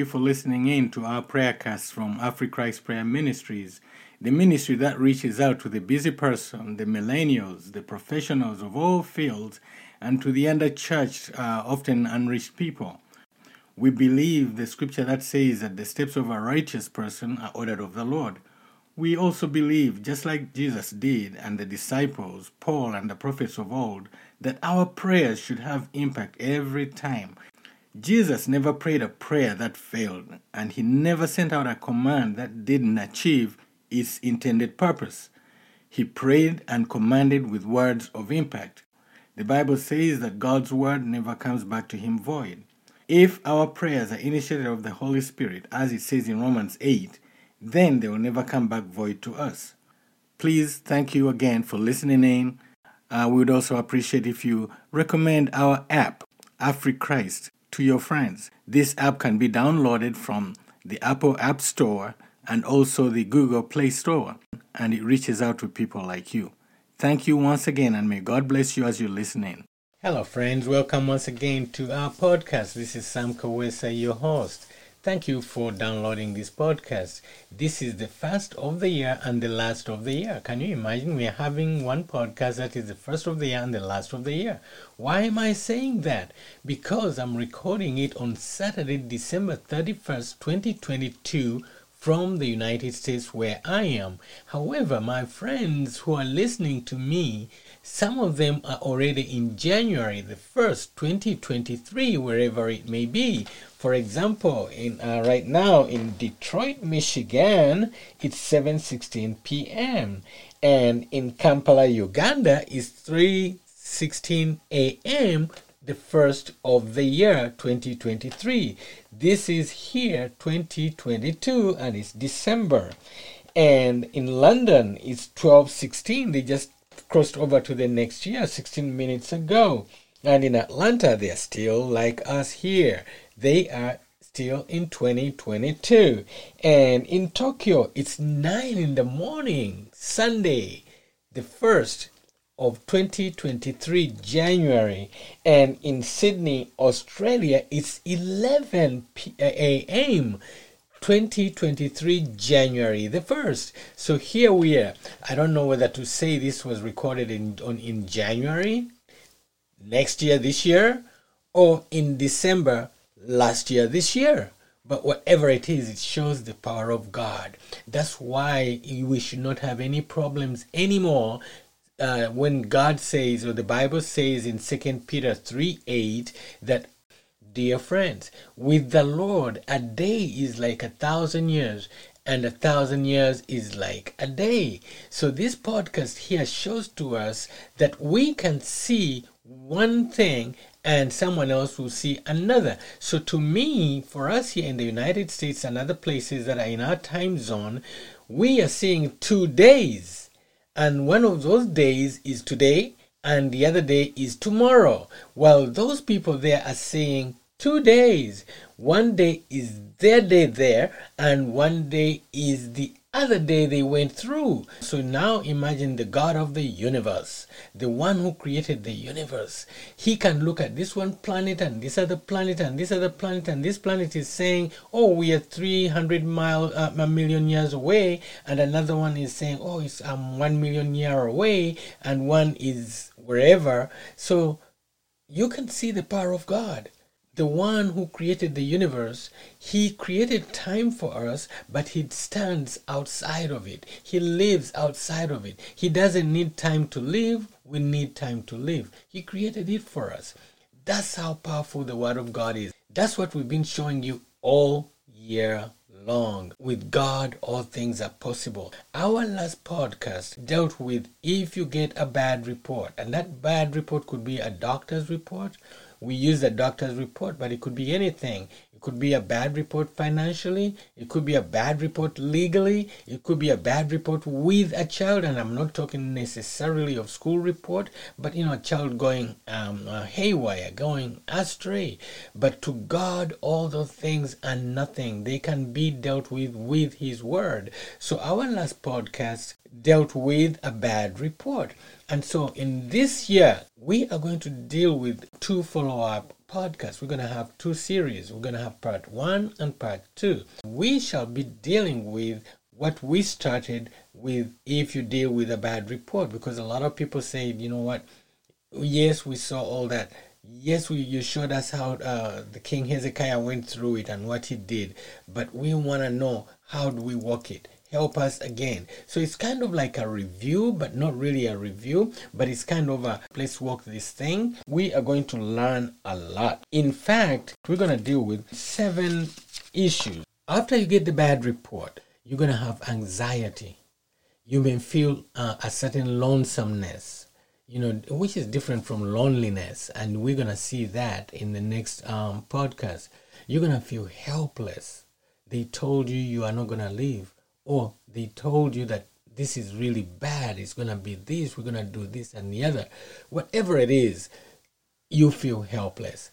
You for listening in to our prayer cast from AfriChrist Prayer Ministries, the ministry that reaches out to the busy person, the millennials, the professionals of all fields, and to the underchurched, uh, often unreached people. We believe the scripture that says that the steps of a righteous person are ordered of the Lord. We also believe, just like Jesus did and the disciples, Paul, and the prophets of old, that our prayers should have impact every time. Jesus never prayed a prayer that failed, and he never sent out a command that didn't achieve its intended purpose. He prayed and commanded with words of impact. The Bible says that God's word never comes back to him void. If our prayers are initiated of the Holy Spirit, as it says in Romans 8, then they will never come back void to us. Please, thank you again for listening in. Uh, we would also appreciate if you recommend our app, AfriChrist, to your friends. This app can be downloaded from the Apple App Store and also the Google Play Store, and it reaches out to people like you. Thank you once again, and may God bless you as you listen in. Hello, friends. Welcome once again to our podcast. This is Sam Kawesa, your host. Thank you for downloading this podcast. This is the first of the year and the last of the year. Can you imagine? We are having one podcast that is the first of the year and the last of the year. Why am I saying that? Because I'm recording it on Saturday, December 31st, 2022 from the United States where I am. However, my friends who are listening to me, some of them are already in January the 1st, 2023, wherever it may be. For example, in uh, right now in Detroit, Michigan, it's 7:16 p.m. and in Kampala, Uganda, it's 3:16 a.m. the first of the year 2023. This is here 2022 and it's December. And in London, it's 12:16. They just crossed over to the next year 16 minutes ago. And in Atlanta, they're still like us here they are still in 2022. And in Tokyo, it's 9 in the morning, Sunday, the 1st of 2023, January. And in Sydney, Australia, it's 11 a.m. 2023 January the 1st. So here we are. I don't know whether to say this was recorded in on in January next year this year or in December last year, this year. But whatever it is, it shows the power of God. That's why we should not have any problems anymore. Uh, when God says, or the Bible says in Second Peter 3 8, that, dear friends, with the Lord, a day is like a thousand years, and a thousand years is like a day. So, this podcast here shows to us that we can see one thing and someone else will see another. So, to me, for us here in the United States and other places that are in our time zone, we are seeing two days. And one of those days is today, and the other day is tomorrow. While those people there are saying two days. One day is their day there, and one day is the other day they went through. So now imagine the God of the universe, the one who created the universe. He can look at this one planet and this other planet and this other planet, and this planet is saying, Oh, we are 300 mile, uh, a million years away, and another one is saying, Oh, it's um, 1 million year away, and one is wherever. So you can see the power of God the one who created the universe, he created time for us, but he stands outside of it. He lives outside of it. He doesn't need time to live, we need time to live. He created it for us. That's how powerful the Word of God is. That's what we've been showing you all year long. With God, all things are possible. Our last podcast dealt with if you get a bad report, and that bad report could be a doctor's report we use the doctor's report, but it could be anything. It could be a bad report financially. It could be a bad report legally. It could be a bad report with a child. And I'm not talking necessarily of school report, but you know, a child going um, uh, haywire, going astray. But to God, all those things are nothing. They can be dealt with with His Word. So our last podcast dealt with a bad report. And so in this year, we are going to deal with two follow up podcast. We're going to have two series. We're going to have part one and part two. We shall be dealing with what we started with if you deal with a bad report because a lot of people say, you know what, yes, we saw all that. Yes, we, you showed us how uh, the King Hezekiah went through it and what he did, but we want to know how do we walk it help us again. So it's kind of like a review, but not really a review, but it's kind of a let's walk this thing. We are going to learn a lot. In fact, we're going to deal with seven issues. After you get the bad report, you're going to have anxiety. You may feel uh, a certain lonesomeness, you know, which is different from loneliness. And we're going to see that in the next um, podcast. You're going to feel helpless. They told you you are not going to leave or they told you that this is really bad, it's going to be this, we're going to do this and the other, whatever it is, you feel helpless.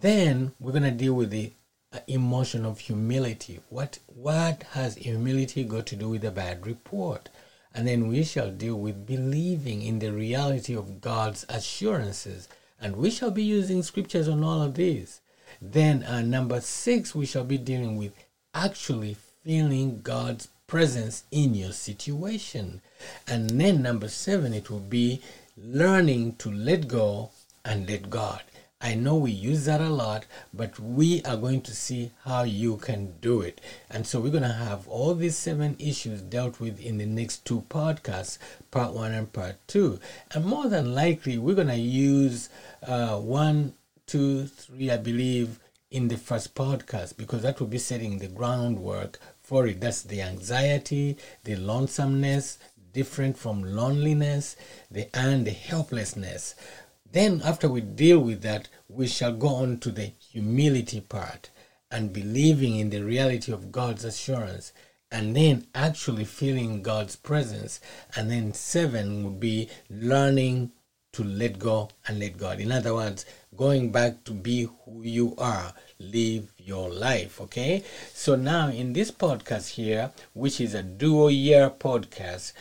Then we're going to deal with the uh, emotion of humility. What what has humility got to do with a bad report? And then we shall deal with believing in the reality of God's assurances. And we shall be using scriptures on all of these. Then, uh, number six, we shall be dealing with actually feeling God's presence in your situation. And then number seven, it will be learning to let go and let God. I know we use that a lot, but we are going to see how you can do it. And so we're going to have all these seven issues dealt with in the next two podcasts, part one and part two. And more than likely, we're going to use uh, one, two, three, I believe, in the first podcast because that will be setting the groundwork for it. That's the anxiety, the lonesomeness, different from loneliness, the and the helplessness. Then after we deal with that, we shall go on to the humility part and believing in the reality of God's assurance and then actually feeling God's presence. And then seven would be learning to let go and let God. In other words, going back to be who you are, live your life. Okay. So now in this podcast here, which is a duo year podcast,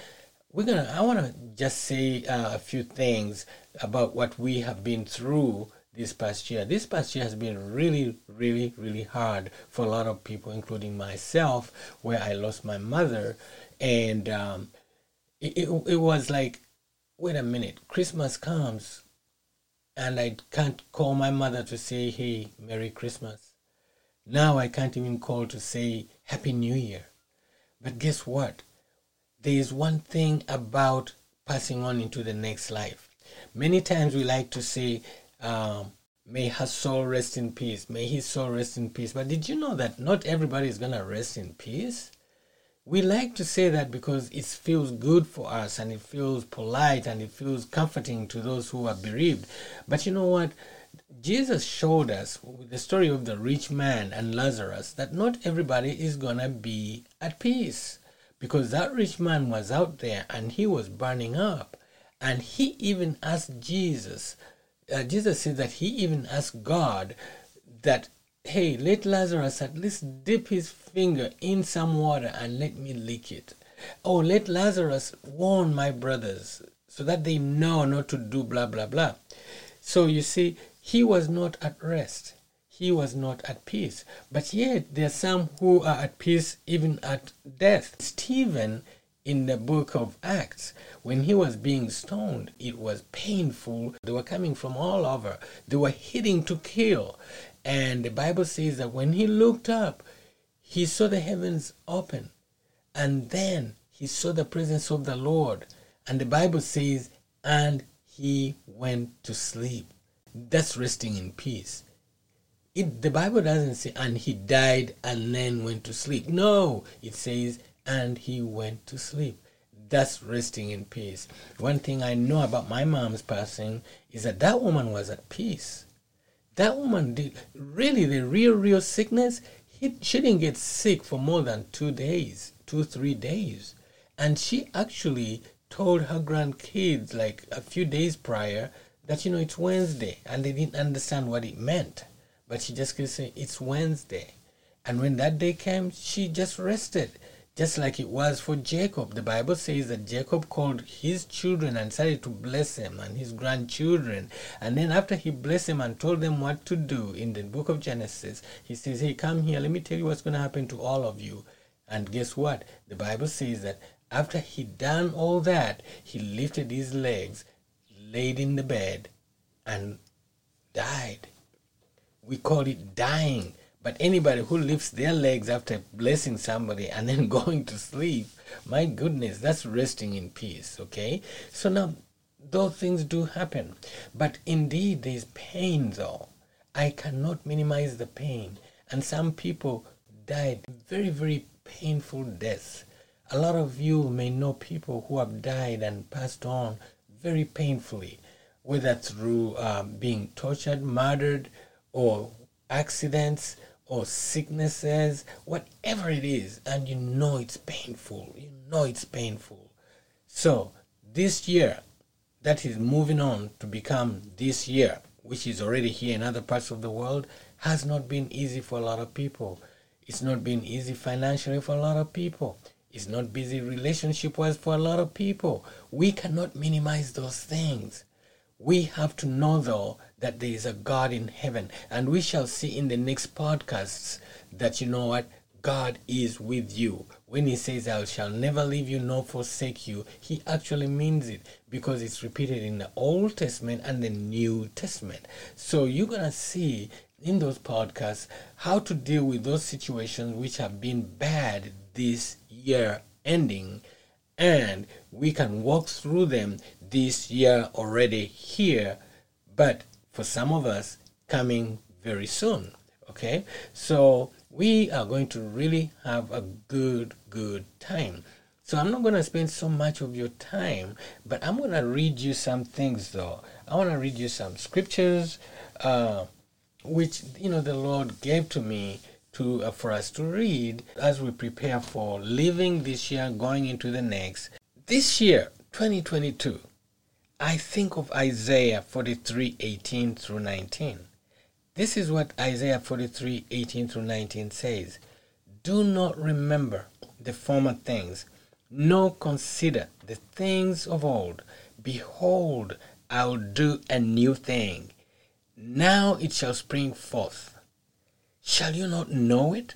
we're gonna. I want to just say uh, a few things about what we have been through this past year. This past year has been really, really, really hard for a lot of people, including myself, where I lost my mother, and um, it, it, it was like, wait a minute, Christmas comes, and I can't call my mother to say, hey, Merry Christmas. Now I can't even call to say Happy New Year. But guess what? There is one thing about passing on into the next life. Many times we like to say, um, May her soul rest in peace. May his soul rest in peace. But did you know that not everybody is going to rest in peace? We like to say that because it feels good for us and it feels polite and it feels comforting to those who are bereaved. But you know what? Jesus showed us with the story of the rich man and Lazarus that not everybody is going to be at peace because that rich man was out there and he was burning up. And he even asked Jesus, uh, Jesus said that he even asked God that, hey, let Lazarus at least dip his finger in some water and let me lick it. Oh, let Lazarus warn my brothers so that they know not to do blah, blah, blah. So you see, he was not at rest. He was not at peace. But yet, there are some who are at peace even at death. Stephen, in the book of Acts, when he was being stoned, it was painful. They were coming from all over, they were hitting to kill. And the Bible says that when he looked up, he saw the heavens open. And then he saw the presence of the Lord. And the Bible says, and he went to sleep. That's resting in peace. It, the Bible doesn't say, and he died and then went to sleep. No, it says, and he went to sleep. That's resting in peace. One thing I know about my mom's passing is that that woman was at peace. That woman did really the real, real sickness. He, she didn't get sick for more than two days, two, three days. And she actually told her grandkids, like a few days prior, that you know it's Wednesday, and they didn't understand what it meant. But she just could say it's Wednesday, and when that day came, she just rested. Just like it was for Jacob. The Bible says that Jacob called his children and started to bless them and his grandchildren. And then after he blessed them and told them what to do in the book of Genesis, he says, Hey, come here, let me tell you what's going to happen to all of you. And guess what? The Bible says that after he done all that, he lifted his legs, laid in the bed, and died. We call it dying but anybody who lifts their legs after blessing somebody and then going to sleep, my goodness, that's resting in peace, okay? So now, those things do happen. But indeed, there's pain though. I cannot minimize the pain. And some people died very, very painful deaths. A lot of you may know people who have died and passed on very painfully, whether through um, being tortured, murdered, or accidents or sicknesses, whatever it is, and you know it's painful. You know it's painful. So, this year that is moving on to become this year, which is already here in other parts of the world, has not been easy for a lot of people. It's not been easy financially for a lot of people. It's not busy relationship wise for a lot of people. We cannot minimize those things. We have to know though that there is a God in heaven. And we shall see in the next podcasts that you know what? God is with you. When he says, I shall never leave you nor forsake you, he actually means it because it's repeated in the Old Testament and the New Testament. So you're going to see in those podcasts how to deal with those situations which have been bad this year ending. And we can walk through them this year already here. But for some of us coming very soon. Okay, so we are going to really have a good, good time. So I'm not going to spend so much of your time, but I'm going to read you some things though. I want to read you some scriptures, uh, which you know the Lord gave to me to uh, for us to read as we prepare for living this year, going into the next. This year, 2022, I think of Isaiah 43 18 through 19. This is what Isaiah 43 18 through 19 says Do not remember the former things, nor consider the things of old. Behold, I'll do a new thing. Now it shall spring forth. Shall you not know it?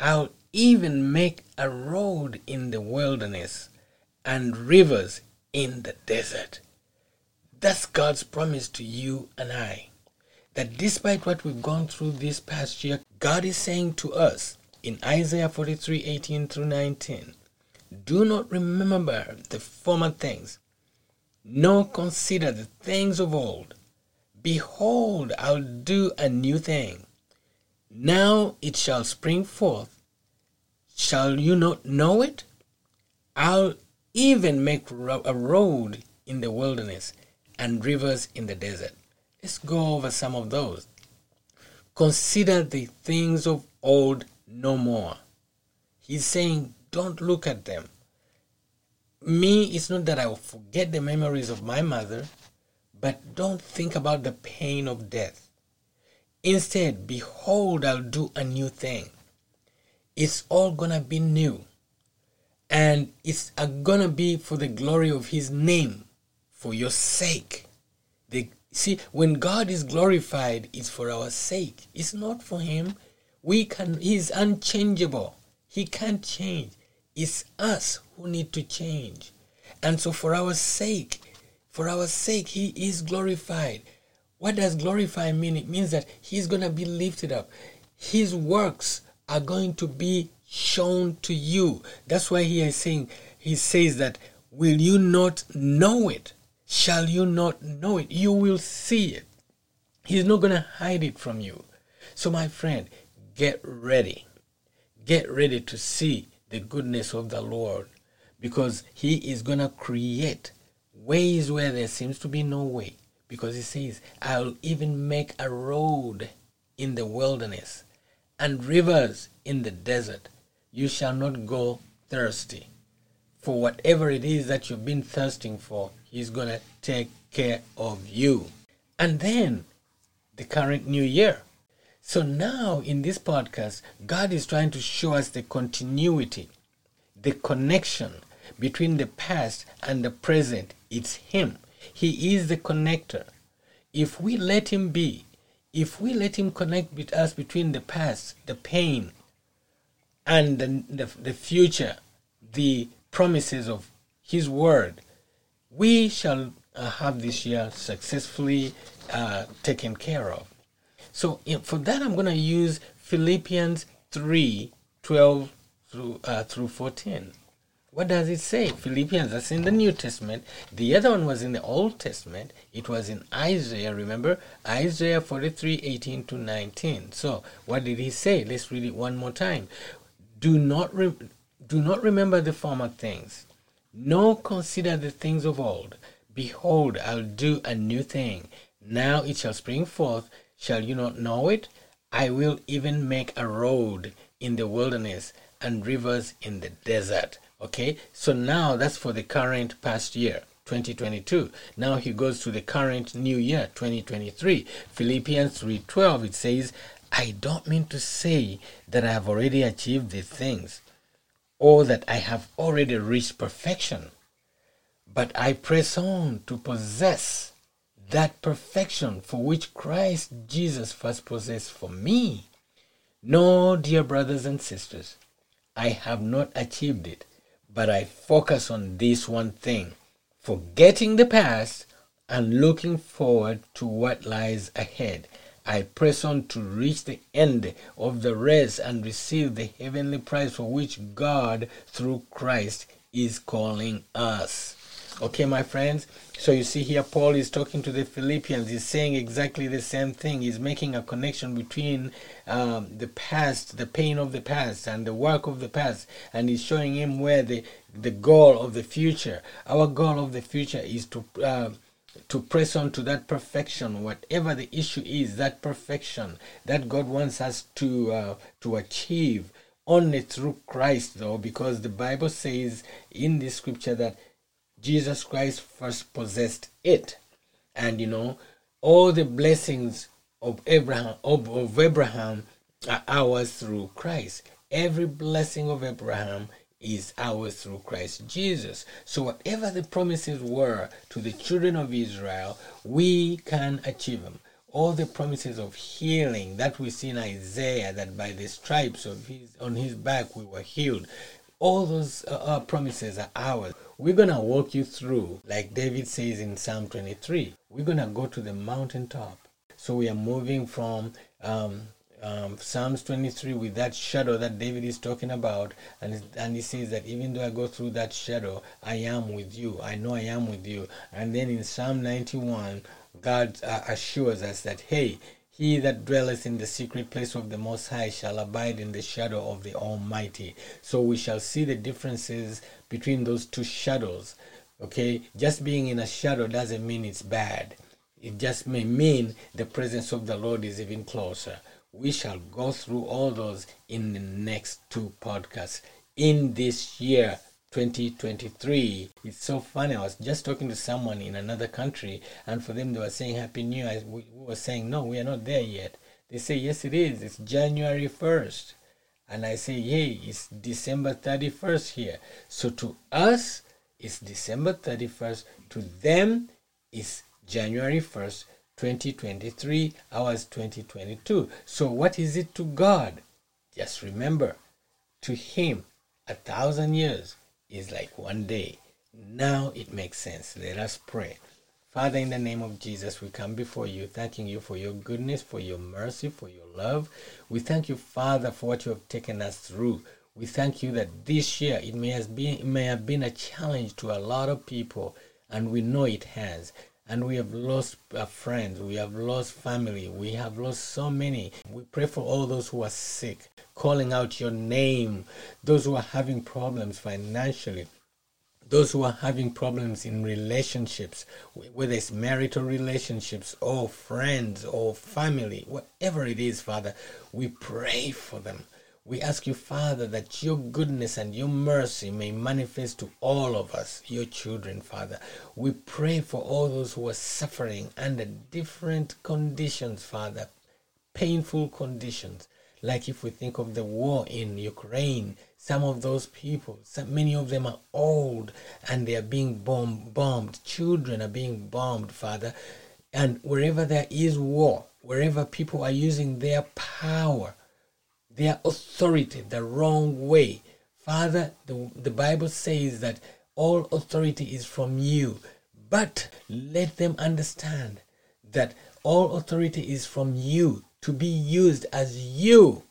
I'll even make a road in the wilderness and rivers in the desert. That's God's promise to you and I. That despite what we've gone through this past year, God is saying to us in Isaiah 43 18 through 19, Do not remember the former things, nor consider the things of old. Behold, I'll do a new thing. Now it shall spring forth. Shall you not know it? I'll even make a road in the wilderness and rivers in the desert. Let's go over some of those. Consider the things of old no more. He's saying, don't look at them. Me, it's not that I will forget the memories of my mother, but don't think about the pain of death. Instead, behold, I'll do a new thing. It's all gonna be new. And it's gonna be for the glory of His name for your sake. They, see, when God is glorified, it's for our sake. It's not for Him. We can. He's unchangeable. He can't change. It's us who need to change. And so, for our sake, for our sake, He is glorified. What does glorify mean? It means that He's going to be lifted up. His works are going to be shown to you. That's why He is saying, He says that, Will you not know it? Shall you not know it? You will see it. He's not going to hide it from you. So, my friend, get ready. Get ready to see the goodness of the Lord because He is going to create ways where there seems to be no way. Because He says, I'll even make a road in the wilderness and rivers in the desert. You shall not go thirsty. For whatever it is that you've been thirsting for, He's going to take care of you. And then the current new year. So now in this podcast, God is trying to show us the continuity the connection between the past and the present. It's Him. He is the connector. If we let Him be, if we let Him connect with us between the past, the pain, and the, the, the future, the promises of His Word, we shall uh, have this year successfully uh, taken care of. So for that, I'm going to use Philippians 3 12 through, uh, through 14. What does it say? Philippians, that's in the New Testament. The other one was in the Old Testament. It was in Isaiah, remember? Isaiah 43 18 to 19. So, what did he say? Let's read it one more time. Do not, re- do not remember the former things, nor consider the things of old. Behold, I'll do a new thing. Now it shall spring forth. Shall you not know it? I will even make a road in the wilderness and rivers in the desert. Okay, so now that's for the current past year. 2022 now he goes to the current new year 2023 philippians 3.12 it says i don't mean to say that i have already achieved these things or that i have already reached perfection but i press on to possess that perfection for which christ jesus first possessed for me no dear brothers and sisters i have not achieved it but I focus on this one thing forgetting the past and looking forward to what lies ahead. I press on to reach the end of the race and receive the heavenly prize for which God, through Christ, is calling us. Okay, my friends. So you see here, Paul is talking to the Philippians. He's saying exactly the same thing. He's making a connection between um, the past, the pain of the past, and the work of the past, and he's showing him where the the goal of the future. Our goal of the future is to. Uh, to press on to that perfection, whatever the issue is, that perfection that God wants us to uh, to achieve only through Christ, though, because the Bible says in the scripture that Jesus Christ first possessed it. And you know, all the blessings of Abraham of, of Abraham are ours through Christ. Every blessing of Abraham is ours through Christ Jesus. So whatever the promises were to the children of Israel, we can achieve them. All the promises of healing that we see in Isaiah, that by the stripes of his on his back we were healed. All those uh, uh promises are ours. We're going to walk you through, like David says in Psalm 23. We're going to go to the mountaintop. So we are moving from um, um, Psalms 23 with that shadow that David is talking about. And, and he says that even though I go through that shadow, I am with you. I know I am with you. And then in Psalm 91, God uh, assures us that, hey, he that dwelleth in the secret place of the Most High shall abide in the shadow of the Almighty. So we shall see the differences between those two shadows. Okay, just being in a shadow doesn't mean it's bad. It just may mean the presence of the Lord is even closer. We shall go through all those in the next two podcasts in this year 2023. It's so funny. I was just talking to someone in another country, and for them, they were saying Happy New Year. We were saying, No, we are not there yet. They say, Yes, it is. It's January 1st. And I say, Hey, it's December 31st here. So to us, it's December 31st. To them, it's January 1st, 2023, ours 2022. So what is it to God? Just remember, to Him, a thousand years is like one day. Now it makes sense. Let us pray. Father, in the name of Jesus, we come before you, thanking you for your goodness, for your mercy, for your love. We thank you, Father, for what you have taken us through. We thank you that this year it may been it may have been a challenge to a lot of people, and we know it has. And we have lost uh, friends, we have lost family, we have lost so many. We pray for all those who are sick, calling out your name, those who are having problems financially, those who are having problems in relationships, whether it's marital relationships or friends or family, whatever it is, Father, we pray for them. We ask you, Father, that your goodness and your mercy may manifest to all of us, your children, Father. We pray for all those who are suffering under different conditions, Father, painful conditions. Like if we think of the war in Ukraine, some of those people, some, many of them are old and they are being bomb, bombed. Children are being bombed, Father. And wherever there is war, wherever people are using their power, their authority the wrong way, Father, the, the Bible says that all authority is from you. But let them understand that all authority is from you to be used as you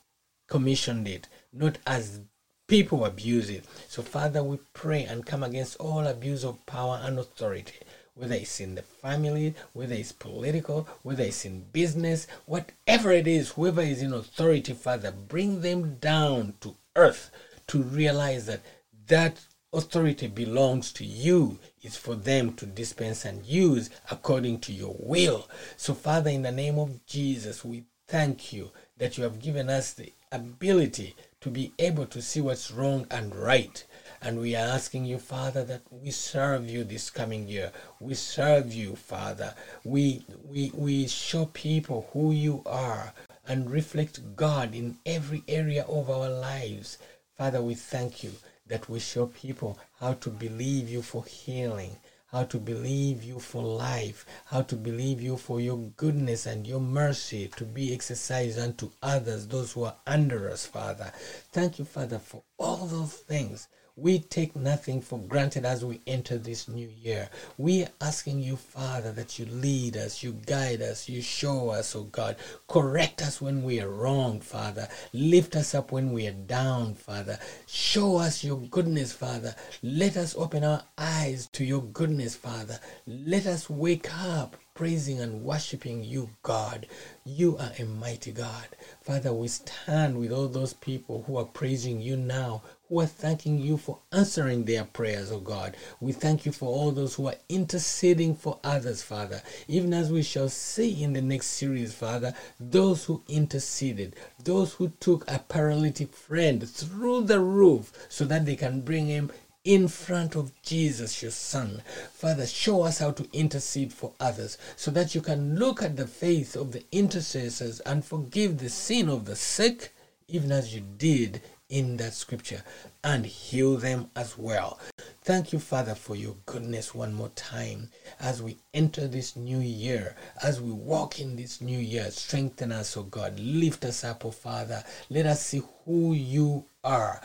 commissioned it, not as people abuse it. So, Father, we pray and come against all abuse of power and authority, whether it's in the family, whether it's political, whether it's in business, whatever it is, whoever is in authority, Father, bring them down to earth to realize that that authority belongs to you. It's for them to dispense and use according to your will. So, Father, in the name of Jesus, we thank you that you have given us the ability to be able to see what's wrong and right. And we are asking you, Father, that we serve you this coming year. We serve you, Father. We, we, we show people who you are and reflect God in every area of our lives. Father, we thank you that we show people how to believe you for healing, how to believe you for life, how to believe you for your goodness and your mercy to be exercised unto others, those who are under us, Father. Thank you, Father, for all those things we take nothing for granted as we enter this new year. We are asking you, Father, that you lead us, you guide us, you show us, oh God. Correct us when we are wrong, Father. Lift us up when we are down, Father. Show us your goodness, Father. Let us open our eyes to your goodness, Father. Let us wake up praising and worshiping you, God. You are a mighty God. Father, we stand with all those people who are praising you now, who are thanking you for answering their prayers, oh God. We thank you for all those who are interceding for others, Father. Even as we shall see in the next series, Father, those who interceded, those who took a paralytic friend through the roof so that they can bring him in front of Jesus, your Son. Father, show us how to intercede for others so that you can look at the faith of the intercessors and forgive the sin of the sick, even as you did in that scripture, and heal them as well. Thank you, Father, for your goodness one more time as we enter this new year, as we walk in this new year. Strengthen us, O oh God. Lift us up, O oh Father. Let us see who you are.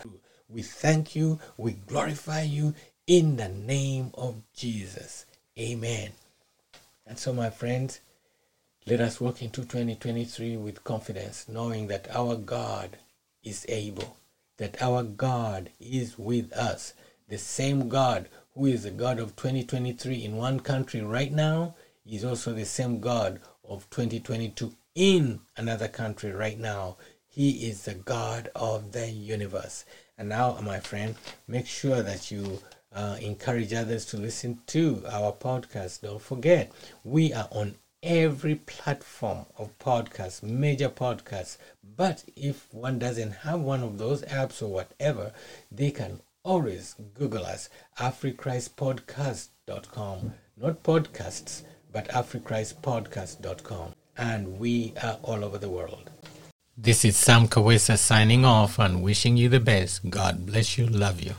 We thank you, we glorify you in the name of Jesus. Amen. And so, my friends, let us walk into 2023 with confidence, knowing that our God is able, that our God is with us. The same God who is the God of 2023 in one country right now is also the same God of 2022 in another country right now. He is the God of the universe. And now, my friend, make sure that you uh, encourage others to listen to our podcast. Don't forget, we are on every platform of podcasts, major podcasts. But if one doesn't have one of those apps or whatever, they can always Google us, africhristpodcast.com. Not podcasts, but africhristpodcast.com. And we are all over the world. This is Sam Kawesa signing off and wishing you the best. God bless you. Love you.